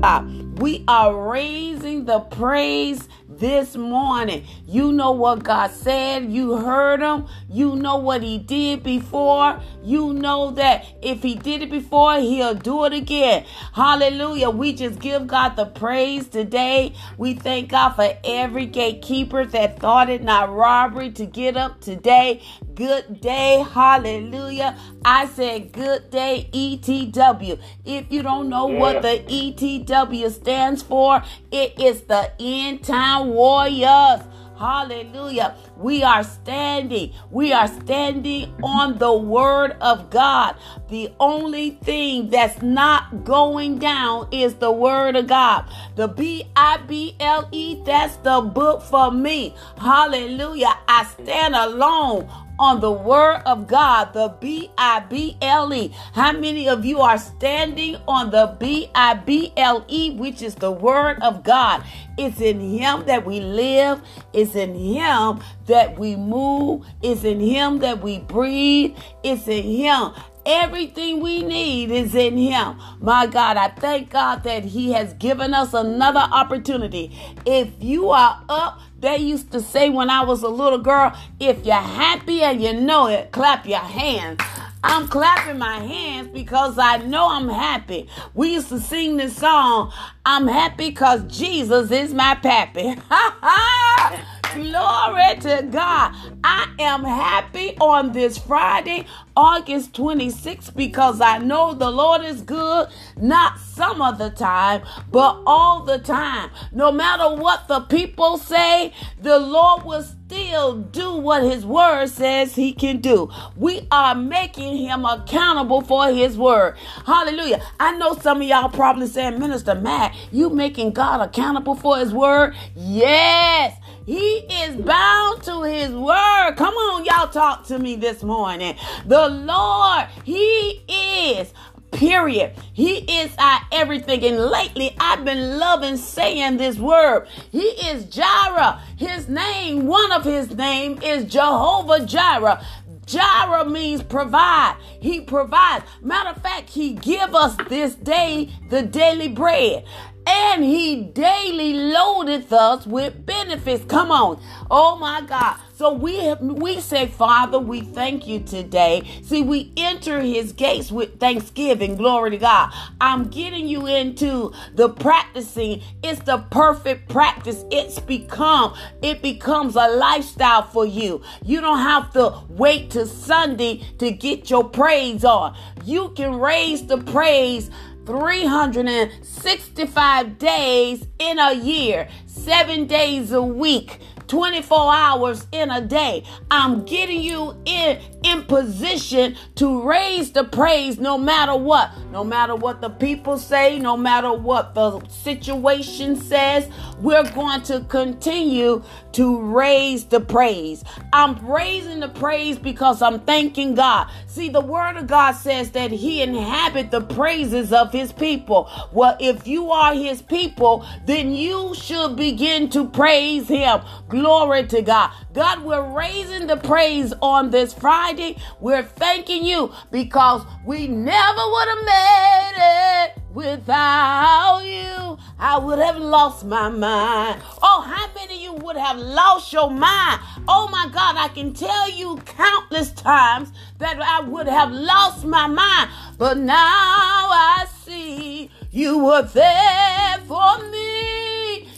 God. We are raising the praise this morning. You know what God said. You heard him. You know what he did before. You know that if he did it before, he'll do it again. Hallelujah. We just give God the praise today. We thank God for every gatekeeper that thought it not robbery to get up today. Good day. Hallelujah. I said good day, ETW. If you don't know what the ETW stands for, it is the end time warriors. Hallelujah. We are standing. We are standing on the word of God. The only thing that's not going down is the word of God. The B I B L E, that's the book for me. Hallelujah. I stand alone on the word of God, the B I B L E. How many of you are standing on the B I B L E, which is the word of God? It's in Him that we live, it's in Him that we move, it's in Him that we breathe, it's in Him. Everything we need is in Him. My God, I thank God that He has given us another opportunity. If you are up, they used to say when I was a little girl, if you're happy and you know it, clap your hands. I'm clapping my hands because I know I'm happy. We used to sing this song, I'm happy because Jesus is my pappy. Glory to God. I am happy on this Friday, August 26th, because I know the Lord is good, not some of the time, but all the time. No matter what the people say, the Lord will still do what his word says he can do. We are making him accountable for his word. Hallelujah. I know some of y'all probably saying, Minister Mack, you making God accountable for his word? Yes. He is bound to his word. Come on, y'all talk to me this morning. The Lord, he is period. He is our everything. And lately, I've been loving saying this word. He is Jireh. His name, one of his name is Jehovah Jireh. Jireh means provide. He provides. Matter of fact, he give us this day the daily bread and he daily loadeth us with benefits. Come on. Oh my God. So we we say, Father, we thank you today. See, we enter his gates with thanksgiving. Glory to God. I'm getting you into the practicing. It's the perfect practice. It's become, it becomes a lifestyle for you. You don't have to wait to Sunday to get your praise on. You can raise the praise 365 days in a year, seven days a week. 24 hours in a day. I'm getting you in in position to raise the praise no matter what. No matter what the people say, no matter what the situation says, we're going to continue to raise the praise. I'm raising the praise because I'm thanking God. See, the word of God says that he inhabit the praises of his people. Well, if you are his people, then you should begin to praise him. Glory to God. God, we're raising the praise on this Friday. We're thanking you because we never would have made it without you. I would have lost my mind. Oh, how many of you would have lost your mind? Oh my God, I can tell you countless times that I would have lost my mind. But now I see you were there for me.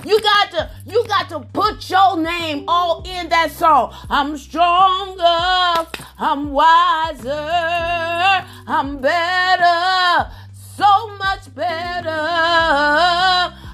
You got to, you got to put your name all in that song. I'm stronger, I'm wiser, I'm better, so much better.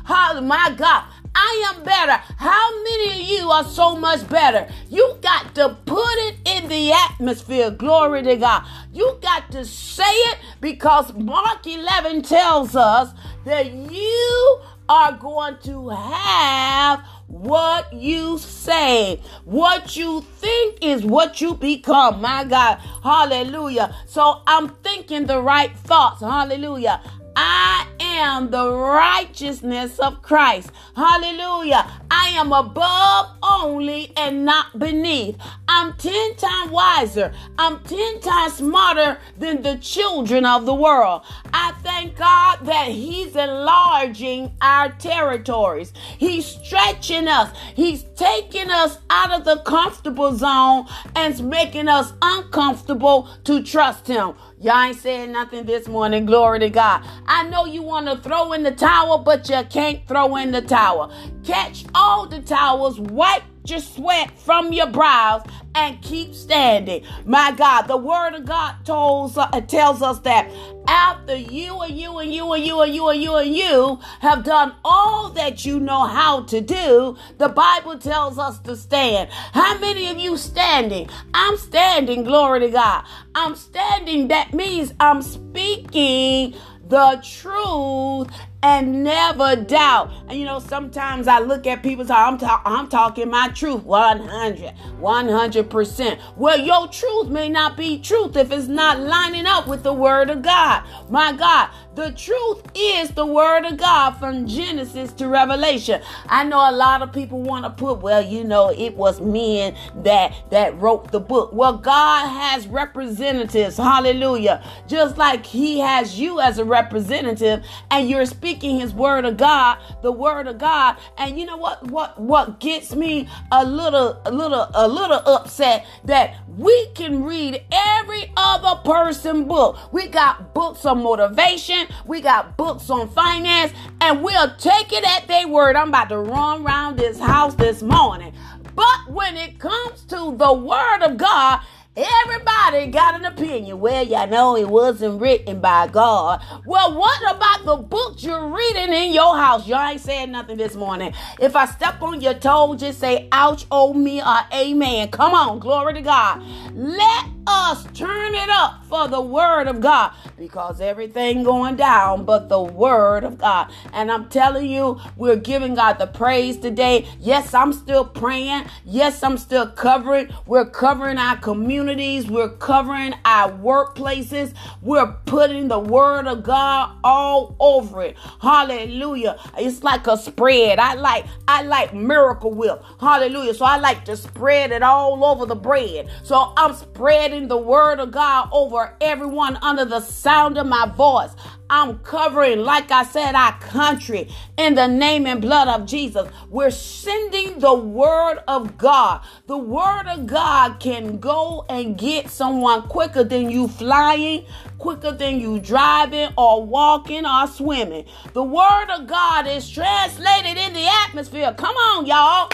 Oh my God. I am better. How many of you are so much better? You got to put it in the atmosphere. Glory to God. You got to say it because Mark 11 tells us that you are going to have what you say. What you think is what you become. My God. Hallelujah. So I'm thinking the right thoughts. Hallelujah. I am the righteousness of Christ. Hallelujah. I am above only and not beneath. I'm 10 times wiser. I'm 10 times smarter than the children of the world. I thank God that He's enlarging our territories. He's stretching us. He's taking us out of the comfortable zone and making us uncomfortable to trust Him. Y'all ain't saying nothing this morning. Glory to God. I know you want to throw in the towel, but you can't throw in the towel. Catch all the towels, wipe your sweat from your brows and keep standing. My God, the word of God tells, uh, tells us that after you and you and you and you and you and you and you have done all that you know how to do, the Bible tells us to stand. How many of you standing? I'm standing, glory to God. I'm standing. That means I'm speaking the truth and never doubt. And you know, sometimes I look at people I'm, talk, I'm talking my truth 100, 100%. Well, your truth may not be truth if it's not lining up with the word of God. My God, the truth is the word of God from Genesis to Revelation. I know a lot of people want to put, well, you know, it was men that that wrote the book. Well, God has representatives. Hallelujah. Just like he has you as a representative and you're speaking his word of God, the word of God. And you know what what what gets me a little a little a little upset that we can read every other person book. We got books of motivation, we got books on finance, and we'll take it at their word. I'm about to run around this house this morning. But when it comes to the word of God, Everybody got an opinion. Well, y'all know it wasn't written by God. Well, what about the books you're reading in your house? Y'all ain't saying nothing this morning. If I step on your toe, just say ouch, oh me, or amen. Come on, glory to God. Let us turn it up for the word of God because everything going down but the word of God. And I'm telling you, we're giving God the praise today. Yes, I'm still praying. Yes, I'm still covering. We're covering our communities. We're covering our workplaces. We're putting the word of God all over it. Hallelujah. It's like a spread. I like I like miracle whip. Hallelujah. So I like to spread it all over the bread. So I'm spreading spreading the word of God over everyone under the sound of my voice. I'm covering, like I said, our country in the name and blood of Jesus. We're sending the word of God. The word of God can go and get someone quicker than you flying, quicker than you driving or walking or swimming. The word of God is translated in the atmosphere. Come on, y'all.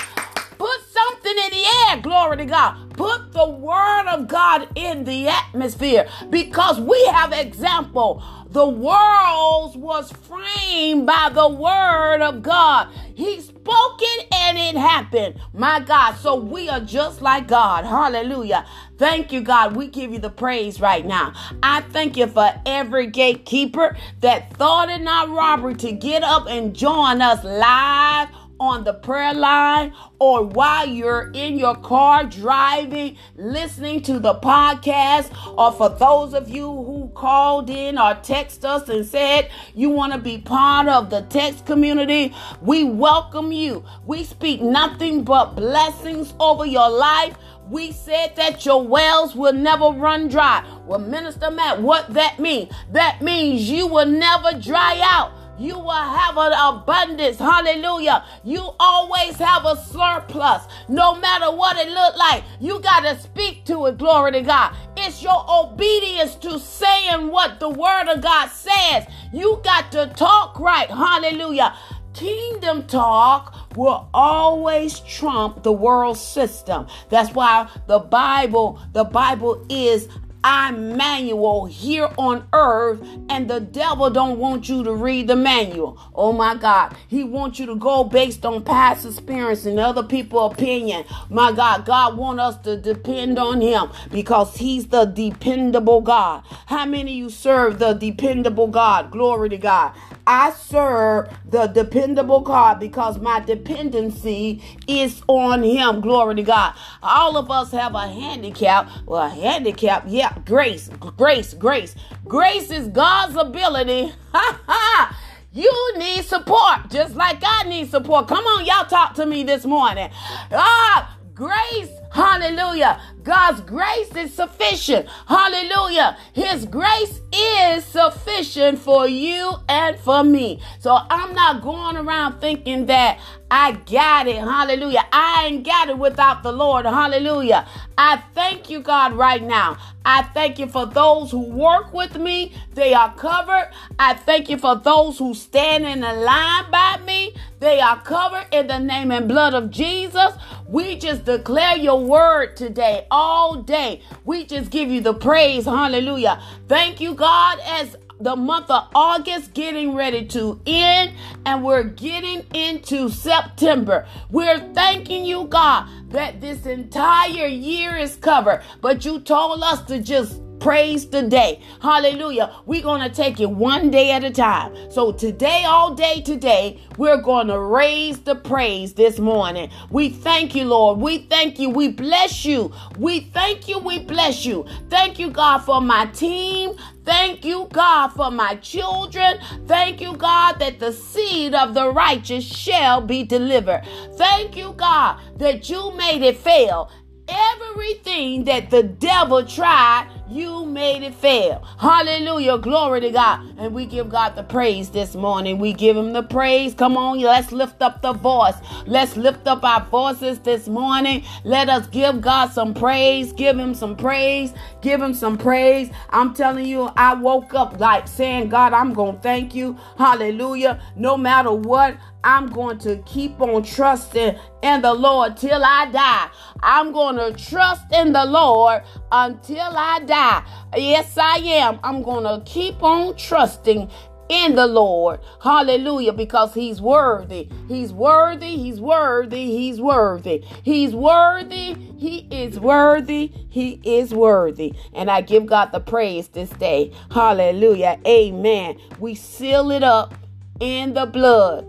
Put something in the air, glory to God. Put the word of God in the atmosphere because we have example. The world was framed by the word of God. He spoke it and it happened. My God. So we are just like God. Hallelujah. Thank you, God. We give you the praise right now. I thank you for every gatekeeper that thought it not robbery to get up and join us live on the prayer line or while you're in your car driving, listening to the podcast, or for those of you who called in or text us and said you want to be part of the text community, we welcome you. We speak nothing but blessings over your life. We said that your wells will never run dry. Well, Minister Mack, what that mean? That means you will never dry out you will have an abundance. Hallelujah. You always have a surplus. No matter what it look like, you got to speak to it. Glory to God. It's your obedience to saying what the word of God says. You got to talk right. Hallelujah. Kingdom talk will always trump the world system. That's why the Bible, the Bible is I'm manual here on earth, and the devil don't want you to read the manual. Oh my God. He wants you to go based on past experience and other people's opinion. My God, God want us to depend on him because he's the dependable God. How many you serve the dependable God? Glory to God. I serve the dependable God because my dependency is on Him. Glory to God. All of us have a handicap. Well, a handicap, yeah, grace, grace, grace. Grace is God's ability. Ha ha. You need support just like I need support. Come on, y'all talk to me this morning. Ah, grace, hallelujah. God's grace is sufficient. Hallelujah. His grace is sufficient for you and for me. So I'm not going around thinking that I got it. Hallelujah. I ain't got it without the Lord. Hallelujah. I thank you, God, right now. I thank you for those who work with me. They are covered. I thank you for those who stand in the line by me. They are covered in the name and blood of Jesus. We just declare your word today, all day. We just give you the praise. Hallelujah. Thank you, God, as the month of August getting ready to end and we're getting into September. We're thanking you, God, that this entire year is covered. But you told us to just praise today. Hallelujah. We're going to take it one day at a time. So today, all day today, we're going to raise the praise this morning. We thank you, Lord. We thank you. We bless you. We thank you. We bless you. Thank you, God, for my team. Thank you, God, for my children. Thank you, God, that the seed of the righteous shall be delivered. Thank you, God, that you made it fail. Everything that the devil tried you made it fail. Hallelujah. Glory to God. And we give God the praise this morning. We give him the praise. Come on, let's lift up the voice. Let's lift up our voices this morning. Let us give God some praise. Give him some praise. Give him some praise. I'm telling you, I woke up like saying, God, I'm going to thank you. Hallelujah. No matter what, I'm going to keep on trusting in the Lord till I die. I'm going to trust in the Lord until I die. Yes, I am. I'm going to keep on trusting in the Lord. Hallelujah. Because he's worthy. He's worthy. He's worthy. He's worthy. He's worthy. He is worthy. He is worthy. And I give God the praise this day. Hallelujah. Amen. We seal it up in the blood.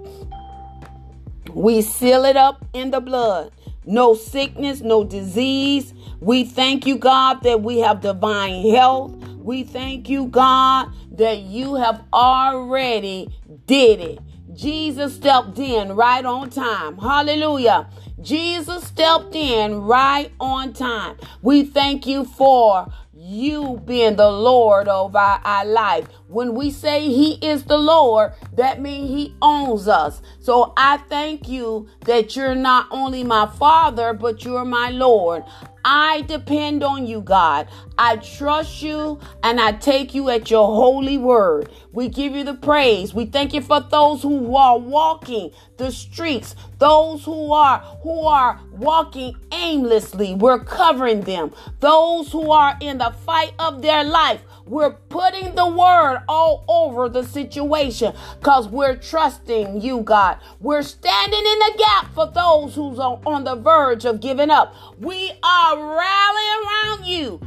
We seal it up in the blood. No sickness, no disease. We thank you, God, that we have divine health. We thank you, God, that you have already did it. Jesus stepped in right on time. Hallelujah. Jesus stepped in right on time. We thank you for you being the Lord of our, our life. When we say He is the Lord, that means He owns us. So I thank you that you're not only my Father, but you're my Lord. I depend on you, God. I trust you and I take you at your holy word. We give you the praise. We thank you for those who are walking the streets, those who are who are walking aimlessly. We're covering them. Those who are in the fight of their life, we're putting the word all over the situation because we're trusting you, God. We're standing in the gap for those who's on, on the verge of giving up. We are rallying around you.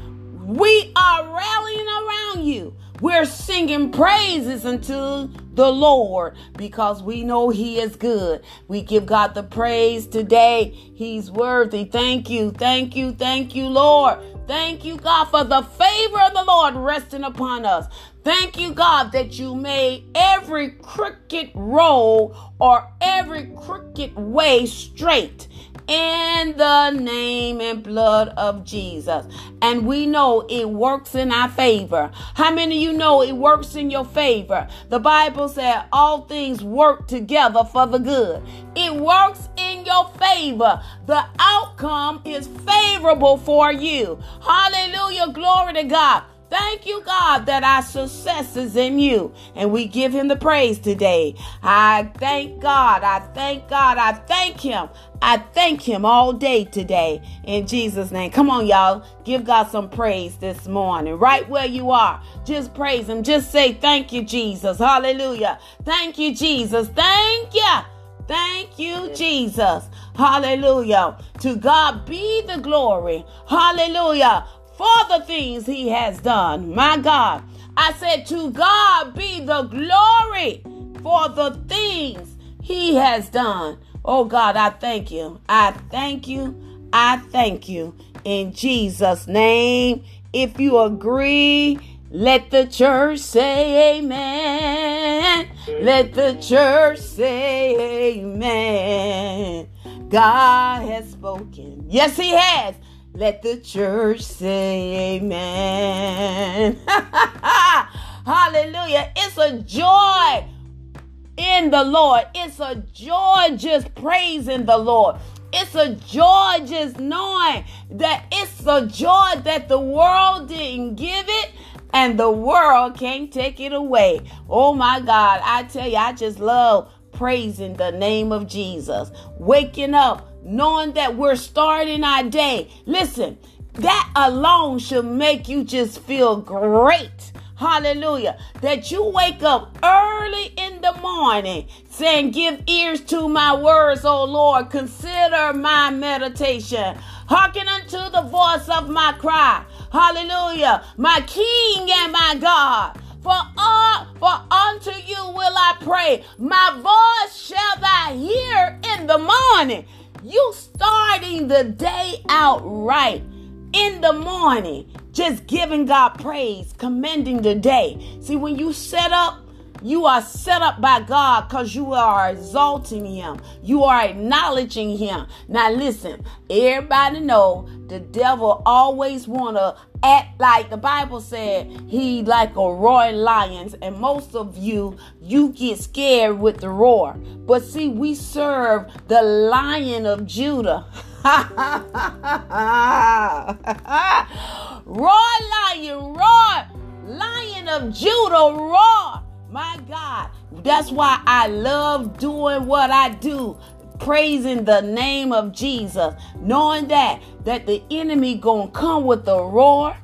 We are rallying around you. We're singing praises unto the Lord because we know He is good. We give God the praise today. He's worthy. Thank you, thank you, thank you, Lord. Thank you, God, for the favor of the Lord resting upon us. Thank you, God, that you made every crooked road or every crooked way straight in the name and blood of Jesus. And we know it works in our favor. How many of you know it works in your favor? The Bible said all things work together for the good. It works in your favor. The outcome is favorable for you. Hallelujah. Glory to God. Thank you, God, that our success is in you. And we give him the praise today. I thank God. I thank God. I thank him. I thank him all day today in Jesus' name. Come on, y'all. Give God some praise this morning. Right where you are. Just praise him. Just say, Thank you, Jesus. Hallelujah. Thank you, Jesus. Thank you. Thank you, Jesus. Hallelujah. To God be the glory. Hallelujah for the things he has done. My God. I said, To God be the glory for the things he has done. Oh God, I thank you. I thank you. I thank you. In Jesus' name. If you agree, let the church say amen. Let the church say amen. God has spoken. Yes, He has. Let the church say amen. Hallelujah. It's a joy in the Lord. It's a joy just praising the Lord. It's a joy just knowing that it's a joy that the world didn't give it and the world can't take it away. Oh my God. I tell you, I just love praising the name of Jesus. Waking up, knowing that we're starting our day. Listen, that alone should make you just feel great. Hallelujah. That you wake up early in the morning saying, Give ears to my words, O Lord. Consider my meditation. Hearken unto the voice of my cry. Hallelujah. My King and my God. For all, for unto you will I pray. My voice shall thou hear in the morning. You starting the day out right in the morning, just giving God praise, commending the day. See, when you set up you are set up by God because you are exalting him. You are acknowledging him. Now listen, everybody know the devil always wanna act like the Bible said he like a roaring lion. And most of you, you get scared with the roar. But see, we serve the lion of Judah. Roar lion, roar, lion of Judah, roar. My God, that's why I love doing what I do, praising the name of Jesus, knowing that that the enemy gonna come with a roar,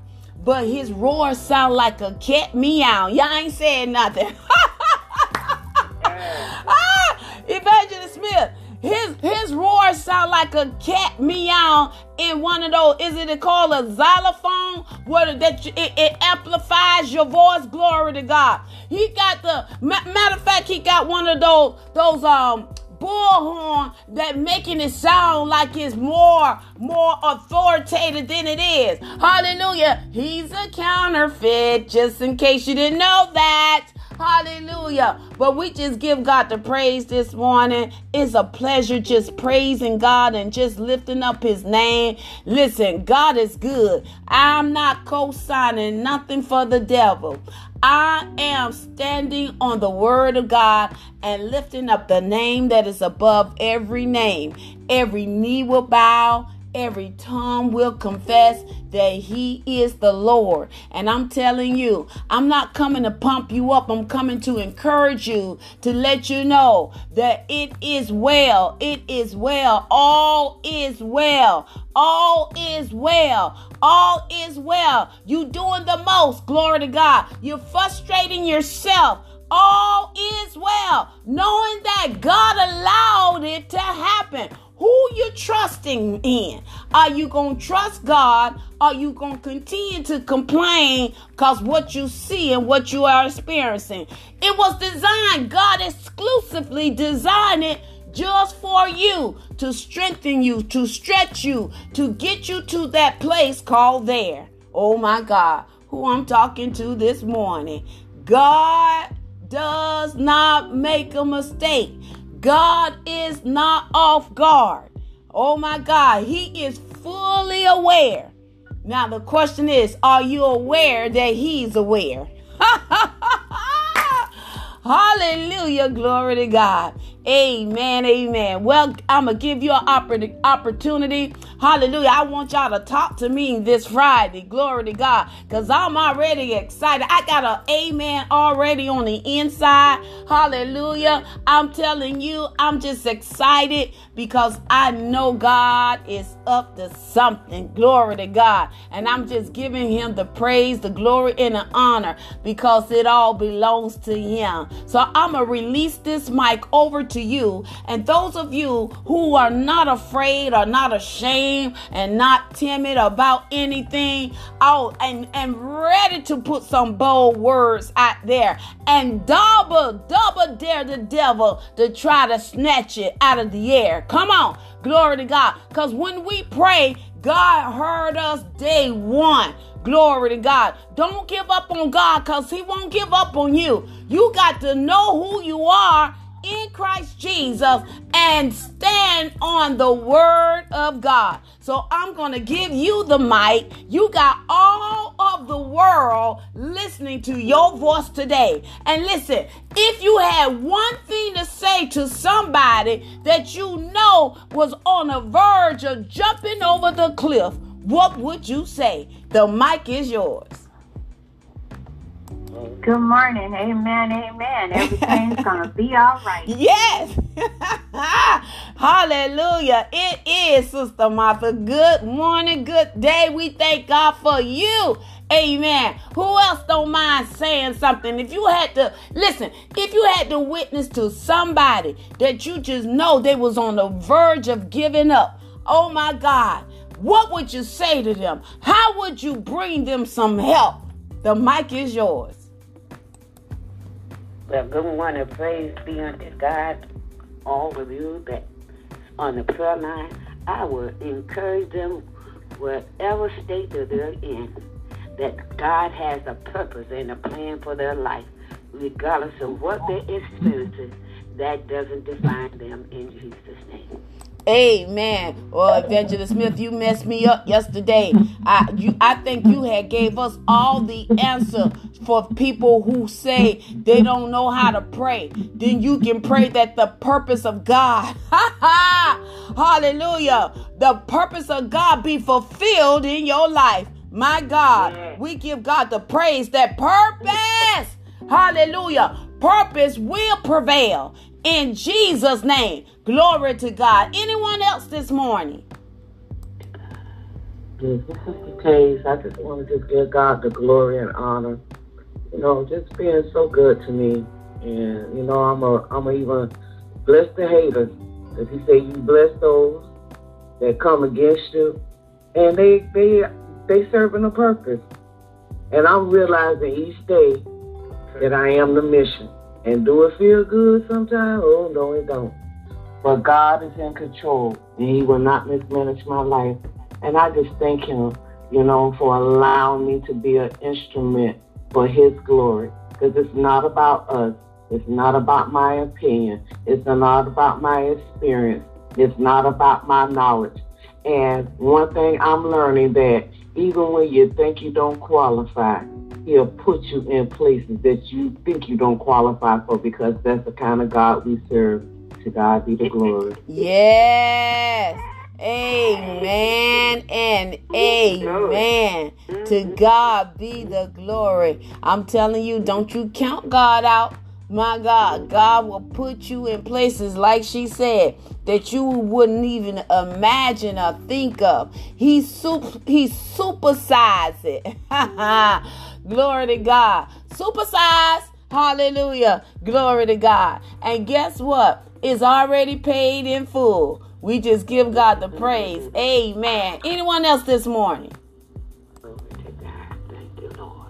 but his roar sound like a cat meow. Y'all ain't saying nothing. ah, Evangelist Smith, his his roar sound like a cat meow in one of those. Is it called a xylophone? Where that it, it amplifies your voice. Glory to God. He got the matter of fact. He got one of those those um bullhorn that making it sound like it's more more authoritative than it is. Hallelujah. He's a counterfeit, just in case you didn't know that. Hallelujah. But we just give God the praise this morning. It's a pleasure just praising God and just lifting up his name. Listen, God is good. I'm not co signing nothing for the devil. I am standing on the word of God and lifting up the name that is above every name. Every knee will bow every tongue will confess that he is the Lord. And I'm telling you, I'm not coming to pump you up. I'm coming to encourage you to let you know that it is well. It is well. All is well. All is well. All is well. You doing the most. Glory to God. You're frustrating yourself all is well, knowing that God allowed it to happen who you trusting in. Are you going to trust God? Are you going to continue to complain because what you see and what you are experiencing? It was designed, God exclusively designed it just for you to strengthen you, to stretch you, to get you to that place called there. Oh my God, who I'm talking to this morning. God does not make a mistake. God is not off guard. Oh my God, He is fully aware. Now, the question is are you aware that He's aware? Hallelujah. Glory to God. Amen. Amen. Well, I'm going to give you an opportunity. Hallelujah. I want y'all to talk to me this Friday. Glory to God. Because I'm already excited. I got an amen already on the inside. Hallelujah. I'm telling you, I'm just excited because I know God is up to something. Glory to God. And I'm just giving him the praise, the glory, and the honor because it all belongs to him. So I'm going to release this mic over to you. And those of you who are not afraid or not ashamed and not timid about anything, out and, and ready to put some bold words out there and double, double dare the devil to try to snatch it out of the air. Come on. Glory to God. Because when we pray, God heard us day one. Glory to God. Don't give up on God because He won't give up on you. You got to know who you are in Christ Jesus and stand on the word of God. So I'm going to give you the mic. You got all of the world listening to your voice today. And listen, if you had one thing to say to somebody that you know was on the verge of jumping over the cliff, what would you say? The mic is yours. Good morning. Amen. Amen. Everything's going to be all right. Yes. Hallelujah. It is, Sister Martha. Good morning. Good day. We thank God for you. Amen. Who else don't mind saying something? If you had to listen, if you had to witness to somebody that you just know they was on the verge of giving up, oh my God, what would you say to them? How would you bring them some help? The mic is yours. Well, good morning. Praise be unto God, all of you that on the prayer line. I would encourage them, whatever state that they're in, that God has a purpose and a plan for their life, regardless of what they're experiencing. That doesn't define them in Jesus' name. Amen. Well, Evangelist Smith, you messed me up yesterday. I you I think you had gave us all the answer for people who say they don't know how to pray. Then you can pray that the purpose of God, hallelujah, the purpose of God be fulfilled in your life. My God, we give God the praise that purpose, hallelujah, purpose will prevail in Jesus' name. Glory to God. Anyone else this morning? Yes, Sister Case, I just want to just give God the glory and honor. You know, just being so good to me. And, you know, I'm a I'm a even bless the haters. As he say you bless those that come against you. And they they they serving a purpose. And I'm realizing each day that I am the mission. And do it feel good sometimes? Oh, no, it don't. But God is in control, and He will not mismanage my life. And I just thank Him, you know, for allowing me to be an instrument for His glory. Because it's not about us. It's not about my opinion. It's not about my experience. It's not about my knowledge. And one thing I'm learning that even when you think you don't qualify, He'll put you in places that you think you don't qualify for because that's the kind of God we serve. To God be the glory. Yes. Amen and amen. To mm-hmm. God be the glory. I'm telling you, don't you count God out. My God, God will put you in places like she said that you wouldn't even imagine or think of. He sup- he supersized it. Glory to God. Supersize. Hallelujah. Glory to God. And guess what? It's already paid in full. We just give God the praise. Amen. Anyone else this morning? Glory to God, Thank you, Lord.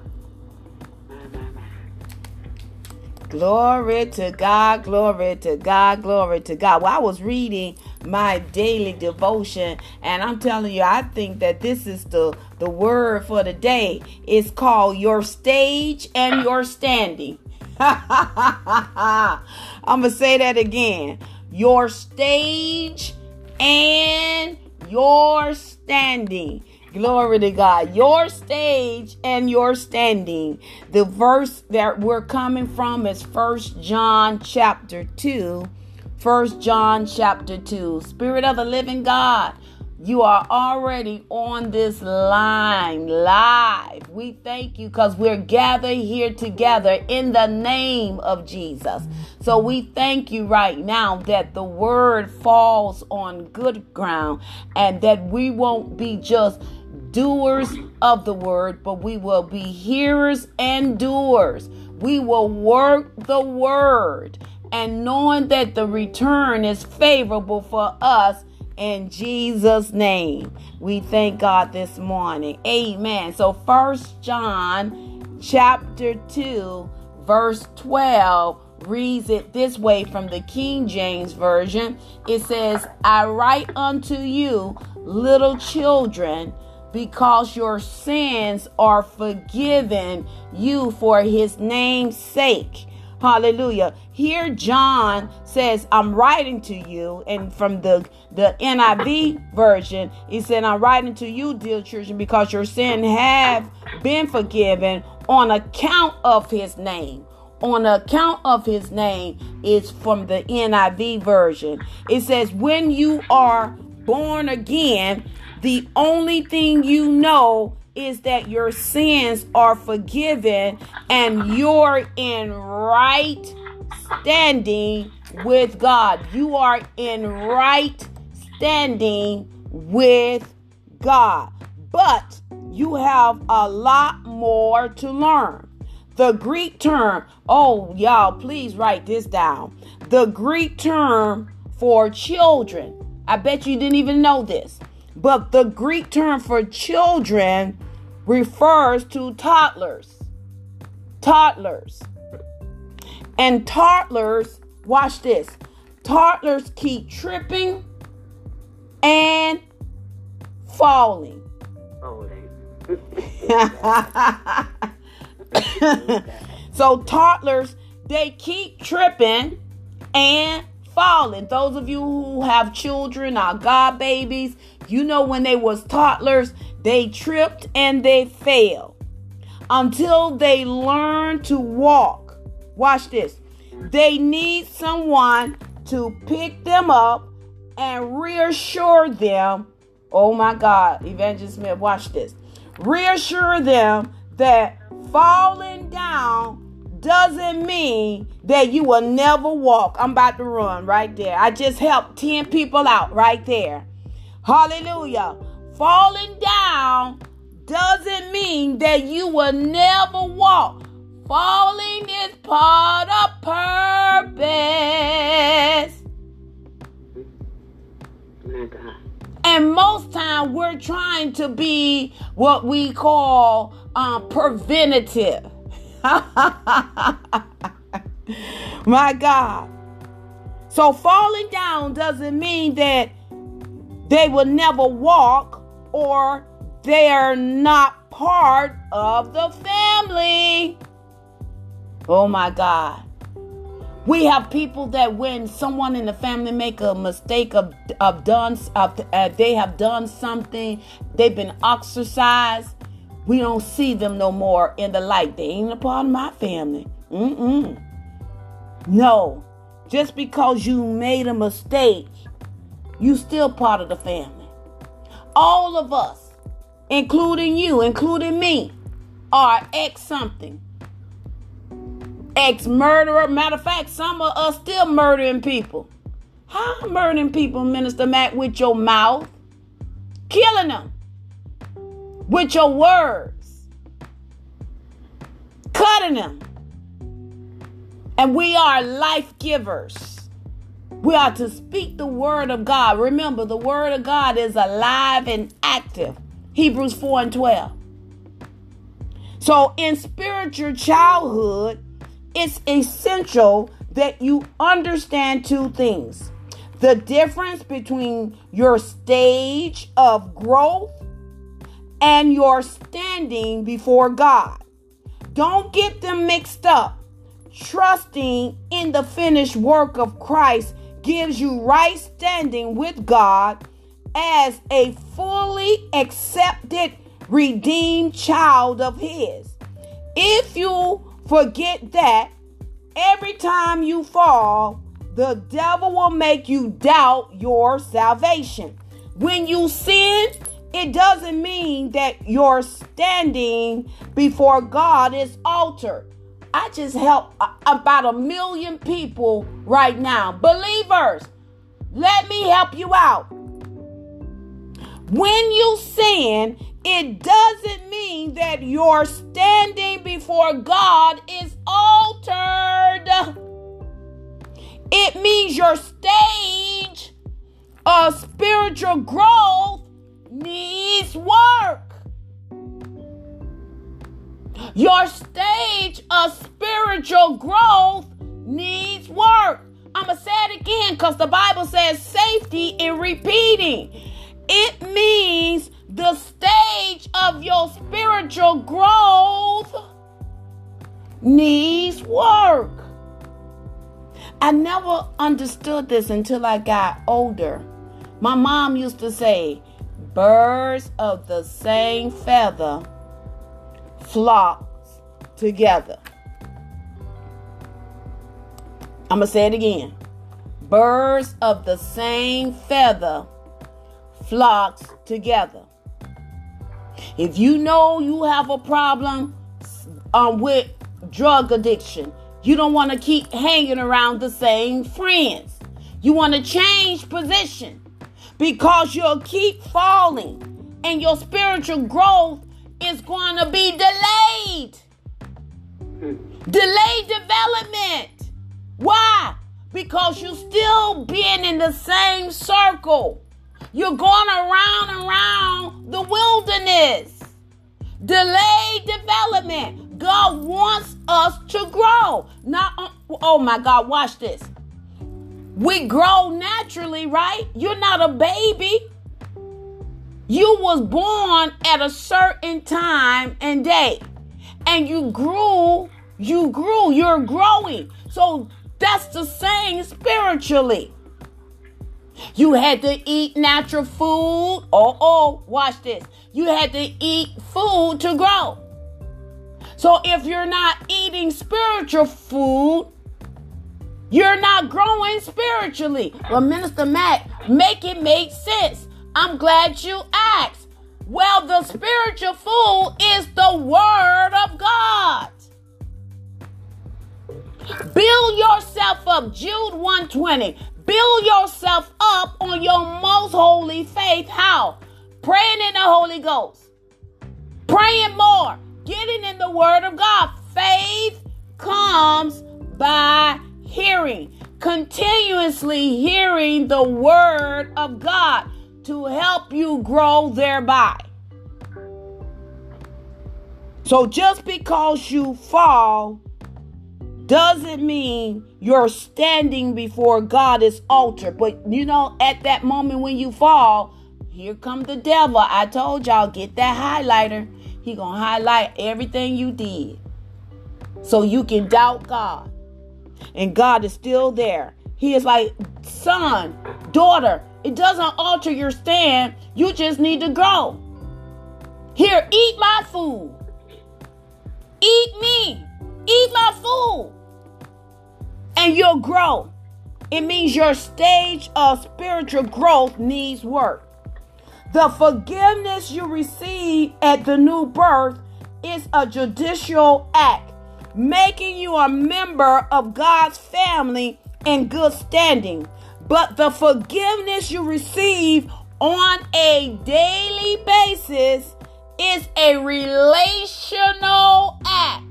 glory to God, glory to God. Glory to God. Well, I was reading my daily devotion, and I'm telling you, I think that this is the, the word for the day. It's called Your Stage and Your Standing. I'm going to say that again. Your stage and your standing. Glory to God. Your stage and your standing. The verse that we're coming from is First John chapter 2. First John chapter 2. Spirit of the living God, you are already on this line live. We thank you because we're gathered here together in the name of Jesus. So we thank you right now that the word falls on good ground and that we won't be just doers of the word, but we will be hearers and doers. We will work the word and knowing that the return is favorable for us in Jesus' name. We thank God this morning. Amen. So first John chapter 2, verse 12 reads it this way from the King James Version. It says, I write unto you, little children, because your sins are forgiven you for his name's sake. Hallelujah. Here John says, I'm writing to you, and from the, the NIV version, he said, I'm writing to you, dear children, because your sin have been forgiven on account of his name. On account of his name is from the NIV version. It says, when you are born again, the only thing you know is that your sins are forgiven and you're in right standing with God. You are in right standing with God. But you have a lot more to learn. The Greek term, oh, y'all, please write this down. The Greek term for children, I bet you didn't even know this, but the Greek term for children refers to toddlers. Toddlers. And toddlers, watch this. Toddlers keep tripping and falling. Oh, so toddlers, they keep tripping and falling. Those of you who have children or god babies, you know when they was toddlers, they tripped and they fell until they learn to walk. Watch this. They need someone to pick them up and reassure them. Oh my God, Evangelist Smith, watch this. Reassure them that falling down doesn't mean that you will never walk. I'm about to run right there. I just helped 10 people out right there. Hallelujah. Falling down doesn't mean that you will never walk. Falling is part of purpose. And most time we're trying to be what we call um, preventative. My God. So falling down doesn't mean that they will never walk or they're not part of the family. Oh my God. We have people that when someone in the family make a mistake of, of done of, uh, they have done something, they've been ostracized, we don't see them no more in the light. They ain't a part of my family. Mm-mm. No. Just because you made a mistake, you still part of the family. All of us including you, including me, are ex something. Ex murderer. Matter of fact, some of us still murdering people. How murdering people, Minister Mack, with your mouth? Killing them with your words, cutting them. And we are life givers. We are to speak the word of God. Remember, the word of God is alive and active. Hebrews 4 and 12. So, in spiritual childhood, it's essential that you understand two things the difference between your stage of growth and your standing before God. Don't get them mixed up. Trusting in the finished work of Christ gives you right standing with God as a fully accepted, redeemed child of His. If you forget that, every time you fall, the devil will make you doubt your salvation. When you sin, it doesn't mean that your standing before God is altered. I just help about a million people right now. Believers, let me help you out. When you sin, it doesn't mean that your standing before God is altered. It means your stage of spiritual growth needs work. Your stage of spiritual growth needs work. I'm going to say it again because the Bible says safety in repeating. It means the stage of your spiritual growth needs work. I never understood this until I got older. My mom used to say, birds of the same feather flock together. I'm going to say it again. Birds of the same feather flocks together. If you know you have a problem um, with drug addiction, you don't want to keep hanging around the same friends. You want to change position because you'll keep falling and your spiritual growth is going to be delayed. Delayed development. Why? Because you're still being in the same circle. You're going around and around the wilderness. Delayed development. God wants us to grow. Not, oh my God, watch this. We grow naturally, right? You're not a baby. You was born at a certain time and day. And you grew, you grew, you're growing. So that's the same spiritually. You had to eat natural food. Oh, oh, watch this. You had to eat food to grow. So if you're not eating spiritual food, you're not growing spiritually. Well, Minister Mack, make it make sense. I'm glad you asked. Well, the spiritual food is the Word of God. Build yourself up. Jude 120. Build yourself up on your most holy faith. How? Praying in the Holy Ghost. Praying more. Getting in the Word of God. Faith comes by hearing. Continuously hearing the Word of God to help you grow thereby. So just because you fall doesn't mean you're standing before God's altar. But you know, at that moment when you fall, here come the devil. I told y'all, get that highlighter. He gonna highlight everything you did. So you can doubt God. And God is still there. He is like, son, daughter, it doesn't alter your stand. You just need to grow. Here, eat my food. Eat me. Eat my food. And you'll grow. It means your stage of spiritual growth needs work. The forgiveness you receive at the new birth is a judicial act, making you a member of God's family in good standing. But the forgiveness you receive on a daily basis is a relational act.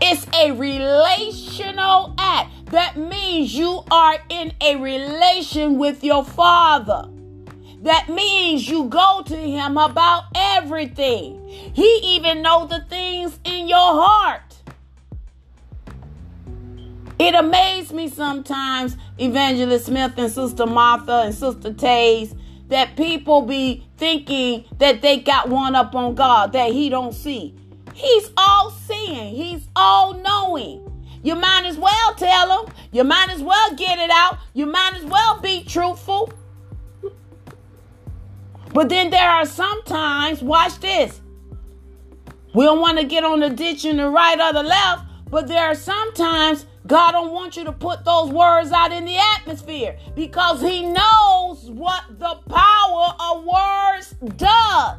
It's a relational act. That means you are in a relation with your father. That means you go to him about everything. He even knows the things in your heart. It amazed me sometimes, Evangelist Smith and Sister Martha and Sister Tays, that people be thinking that they got one up on God that he don't see. He's all seeing. He's all knowing. You might as well tell him. You might as well get it out. You might as well be truthful. But then there are sometimes, watch this. We don't want to get on the ditch in the right or the left, but there are sometimes God don't want you to put those words out in the atmosphere because he knows what the power of words does.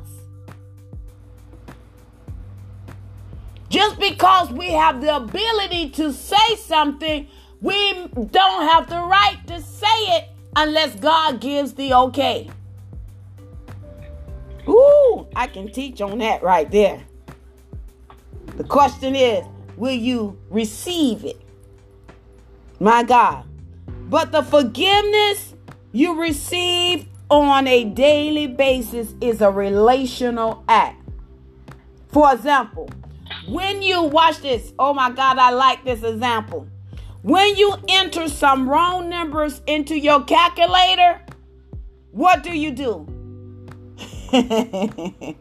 Just because we have the ability to say something, we don't have the right to say it unless God gives the okay. Ooh, I can teach on that right there. The question is, will you receive it? My God. But the forgiveness you receive on a daily basis is a relational act. For example, when you watch this, oh my God, I like this example. When you enter some wrong numbers into your calculator, what do you do?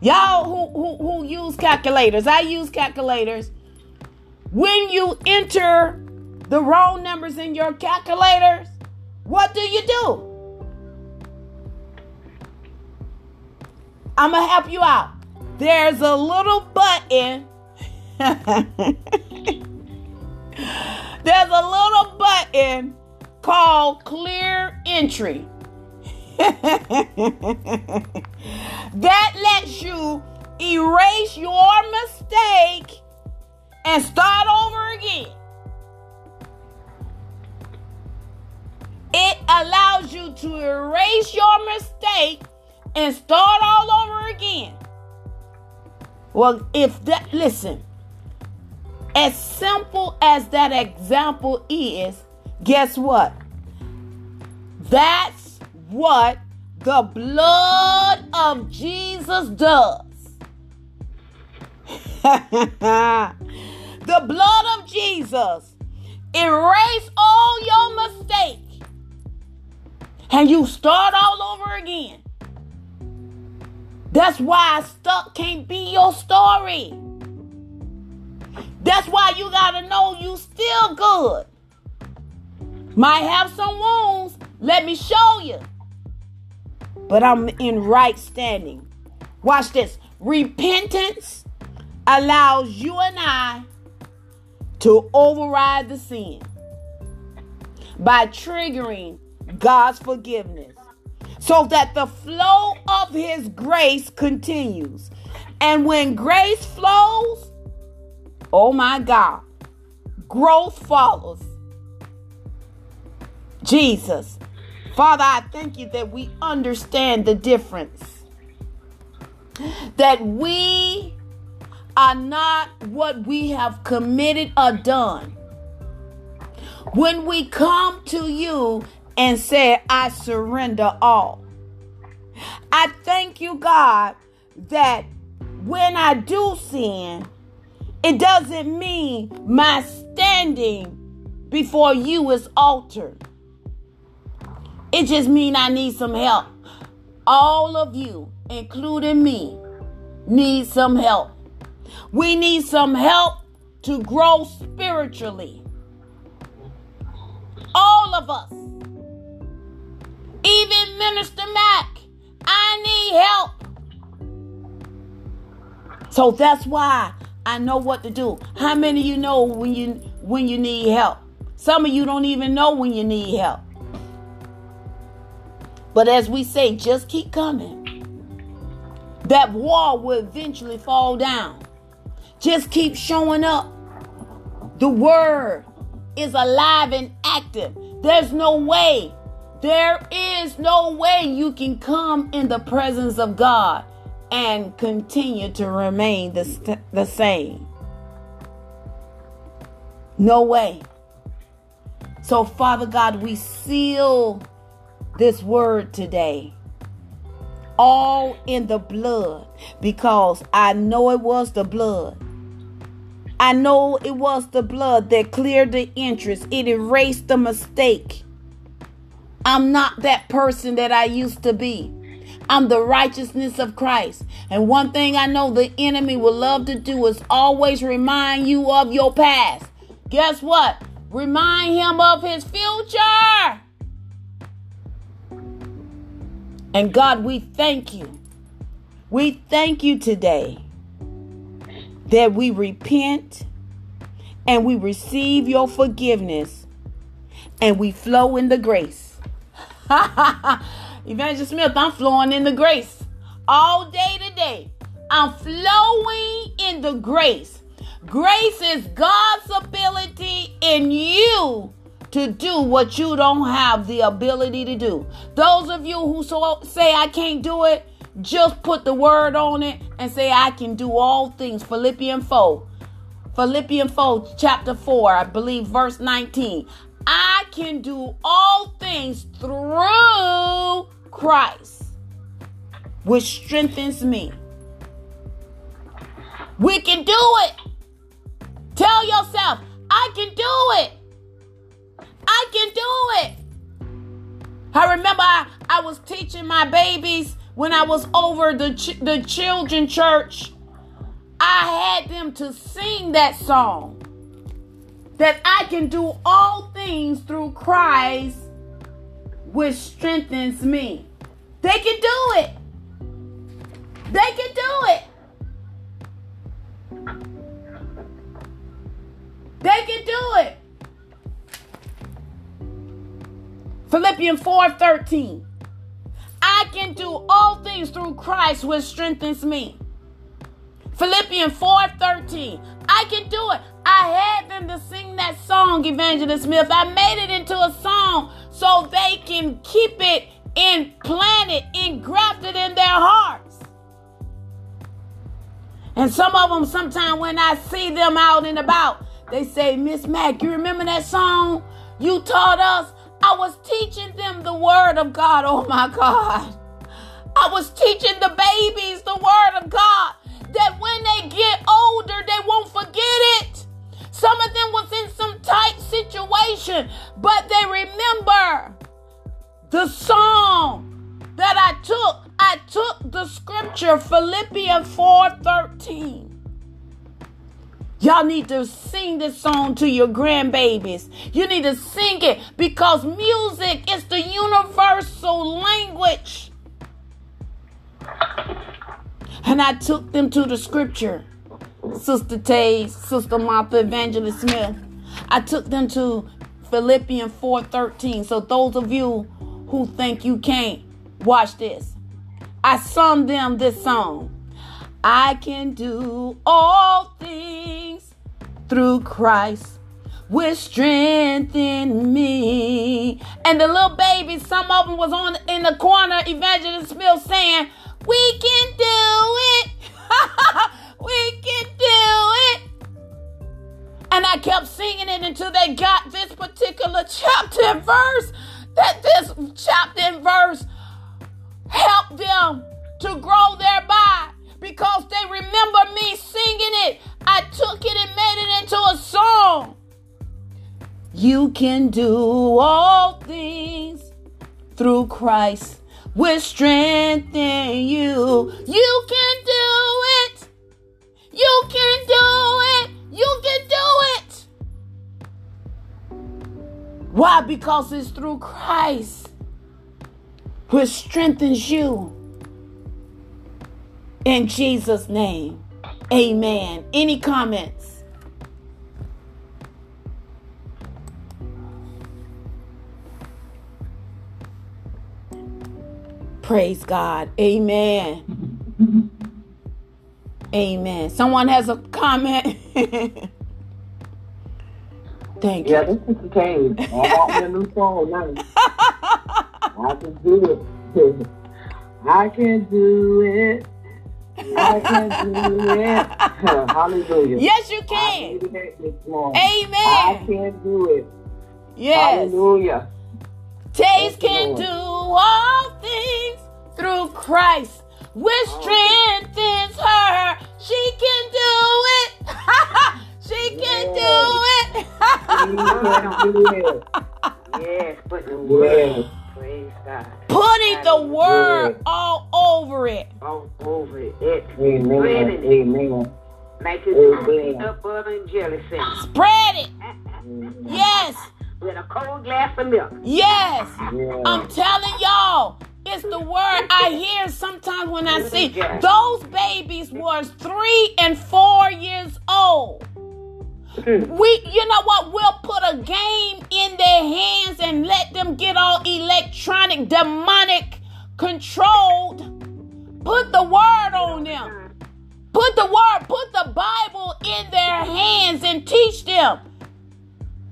Y'all who, who, who use calculators, I use calculators. when you enter the wrong numbers in your calculators, what do you do? I'm going to help you out. There's a little button. There's a little button called clear entry. that lets you erase your mistake and start over again. It allows you to erase your mistake and start all over again. Well, if that, listen, as simple as that example is, guess what? That's what the blood of Jesus does. the blood of Jesus erase all your mistakes and you start all over again. That's why stuck can't be your story. That's why you gotta know you still good. Might have some wounds, let me show you. But I'm in right standing. Watch this. Repentance allows you and I to override the sin by triggering God's forgiveness so that the flow of His grace continues. And when grace flows, oh my God, growth follows. Jesus, Father, I thank you that we understand the difference. That we are not what we have committed or done. When we come to you and say, I surrender all. I thank you, God, that when I do sin, it doesn't mean my standing before you is altered. It just means I need some help. All of you, including me, need some help. We need some help to grow spiritually. All of us. Even Minister Mack, I need help. So that's why I know what to do. How many of you know when you when you need help? Some of you don't even know when you need help. But as we say, just keep coming. That wall will eventually fall down. Just keep showing up. The word is alive and active. There's no way, there is no way you can come in the presence of God and continue to remain the, st- the same. No way. So, Father God, we seal this word today all in the blood because I know it was the blood. I know it was the blood that cleared the interest, it erased the mistake. I'm not that person that I used to be. I'm the righteousness of Christ. And one thing I know the enemy will love to do is always remind you of your past. Guess what? Remind him of his future. And God, we thank you. We thank you today that we repent and we receive your forgiveness and we flow in the grace. Evangelist Smith, I'm flowing in the grace all day today. I'm flowing in the grace. Grace is God's ability in you to do what you don't have the ability to do. Those of you who so, say I can't do it, just put the word on it and say I can do all things. Philippians 4. Philippians 4, chapter 4, I believe, verse 19. I can do all things through Christ, which strengthens me. We can do it. Tell yourself, I can do it. I can do it. I remember I, I was teaching my babies when I was over the, ch- the children church. I had them to sing that song. that I can do all things through Christ, which strengthens me. They can do it. They can do it. They can Philippians 4 13. I can do all things through Christ, which strengthens me. Philippians 4 13. I can do it. I had them to sing that song, Evangelist Smith. I made it into a song so they can keep it implanted, engrafted in their hearts. And some of them, sometimes when I see them out and about, they say, Miss Mack, you remember that song you taught us? I was teaching them the word of God. Oh my God. I was teaching the babies the word of God that when they get older, they won't forget it. Some of them was in some tight situation, but they remember the song that I took. I took the scripture Philippians 4:13. Y'all need to sing this song to your grandbabies. You need to sing it because music is the universal language. And I took them to the scripture. Sister Tay, Sister Martha, Evangelist Smith. I took them to Philippians 4:13. So those of you who think you can't, watch this. I sung them this song. I can do all things through Christ which strengthen me. And the little babies, some of them was on in the corner, Evangelist Smith saying, We can do it. we can do it. And I kept singing it until they got this particular chapter and verse. That this chapter and verse helped them to grow thereby because they remember me singing it. I took it and made it into a song. You can do all things through Christ which strengthen you. You can do it. You can do it. You can do it. Why? Because it's through Christ which strengthens you. In Jesus' name, amen. Any comments? Praise God. Amen. Amen. Someone has a comment? Thank Yeah, you. this is the. I want me a new song now. I can do it. I can do it. I can't do it. Hallelujah. Yes, you can. needed that this morning. I Amen. can do it. Yes. Hallelujah. Taste can do all things through Christ, which strengthens her. She can do it. she can do it. You can do it. Yes, put the word. Praise God. Putting the word Yes. all over it. All over it. Spread Amen. it. Amen. Make it Amen. peanut butter and jelly sandwich. Spread it. Mm-hmm. Yes. With a cold glass of milk. Yes. Yeah. I'm telling y'all, it's the word I hear sometimes when I see those babies was three and four years old. We, you know what? We'll put a game in their hands and let them get all electronic, demonic controlled. Put the word on them. Put the word, put the Bible in their hands and teach them.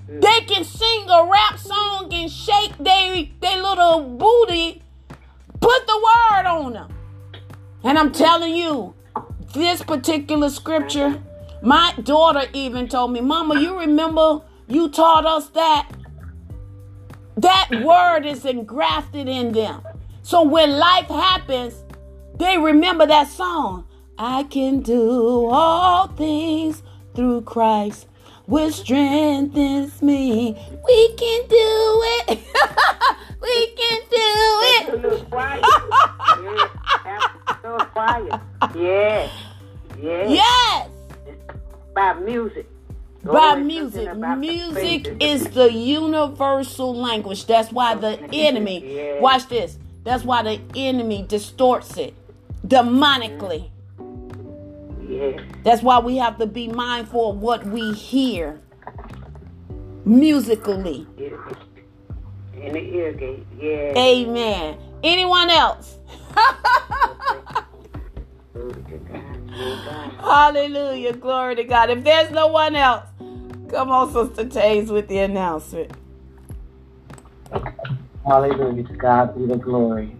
They can sing a rap song and shake their they little booty. Put the word on them. And I'm telling you, this particular scripture, my daughter even told me, Mama, you remember you taught us that? That word is engrafted in them. So when life happens, they remember that song. I can do all things through Christ, which strengthens me. We can do it. we can do music. Music is the universal language. That's why the enemy, watch this, that's why the enemy distorts it demonically. Mm. Yes. That's why we have to be mindful of what we hear musically. In the ear gate. Yeah. Amen. Anyone else? Glory to God. Glory to God. Hallelujah. Glory to God. If there's no one else, come on, Sister Taze, with the announcement. Hallelujah. To God be the glory.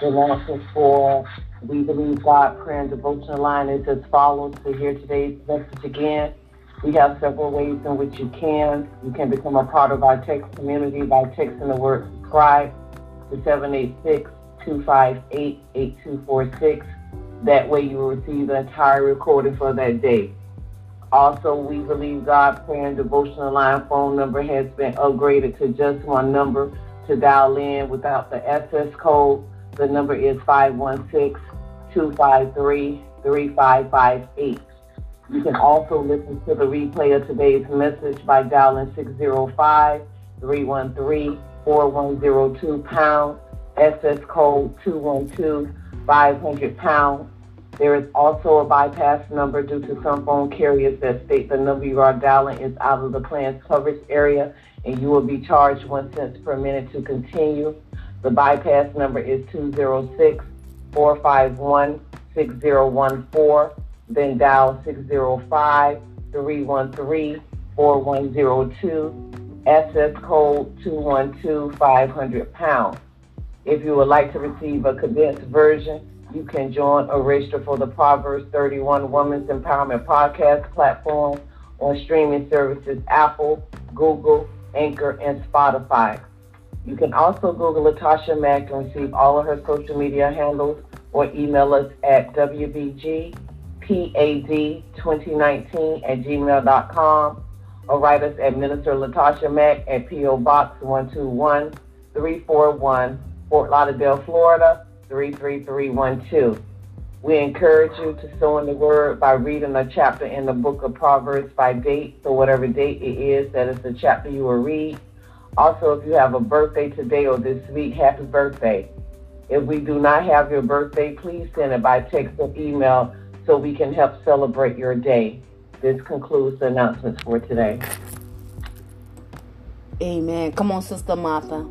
The announcement for We Believe God Prayer and Devotional Line is as follows to hear today's message again. We have several ways in which you can. You can become a part of our text community by texting the word subscribe to 786-258-8246. That way you will receive the entire recording for that day. Also, We Believe God Prayer and Devotional Line phone number has been upgraded to just one number to dial in without the SS code. The number is 516-253-3558. You can also listen to the replay of today's message by dialing 605-313-4102 pound, SS code 212-500 pound. There is also a bypass number due to some phone carriers that state the number you are dialing is out of the plan's coverage area and you will be charged one cent per minute to continue. The bypass number is 206 451 6014. Then dial 605 313 4102. SS code 212 500 pounds. If you would like to receive a condensed version, you can join register for the Proverbs 31 Women's Empowerment Podcast platform on streaming services Apple, Google, Anchor, and Spotify. You can also Google Latasha Mack and receive all of her social media handles or email us at WBGPAD2019 at gmail.com or write us at Minister Latasha Mack at P.O. Box 121341, Fort Lauderdale, Florida 33312. We encourage you to sow in the word by reading a chapter in the book of Proverbs by date. So whatever date it is, that is the chapter you will read. Also, if you have a birthday today or this week, happy birthday. If we do not have your birthday, please send it by text or email so we can help celebrate your day. This concludes the announcements for today. Amen. Come on, Sister Martha.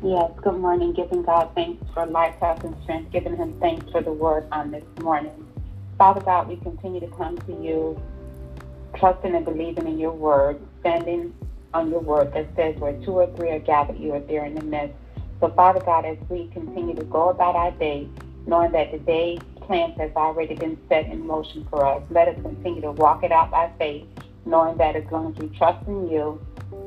Yes, good morning. Giving God thanks for life, health, and strength. Giving Him thanks for the word on this morning. Father God, we continue to come to you, trusting and believing in your word, standing on your word that says where two or three are gathered, you are there in the midst. So, Father God, as we continue to go about our day, knowing that the day plans has already been set in motion for us, let us continue to walk it out by faith, knowing that as long as we trust in you,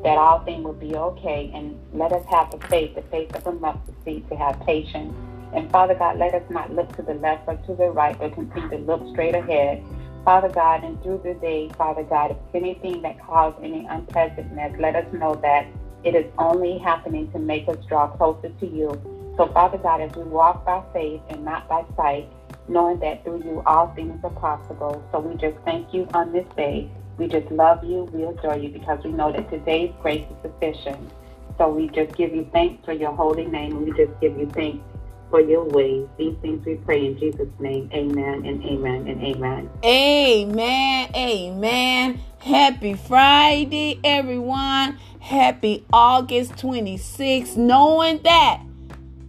that all things will be okay. And let us have the faith, the faith of a mustard seed, to have patience. And Father God, let us not look to the left or to the right, but continue to look straight ahead. Father God, and through the day, Father God, if anything that caused any unpleasantness, let us know that it is only happening to make us draw closer to you. So, Father God, as we walk by faith and not by sight, knowing that through you all things are possible. So we just thank you on this day. We just love you. We adore you because we know that today's grace is sufficient. So we just give you thanks for your holy name. We just give you thanks for your ways. These things we pray in Jesus' name. Amen and amen and amen. Amen. Amen. Happy Friday, everyone. Happy August 26th. Knowing that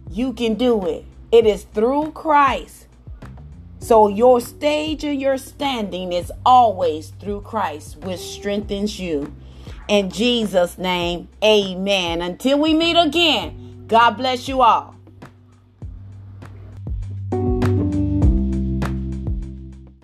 you can do it, it is through Christ. So your stage and your standing is always through Christ, which strengthens you. In Jesus' name, amen. Until we meet again, God bless you all.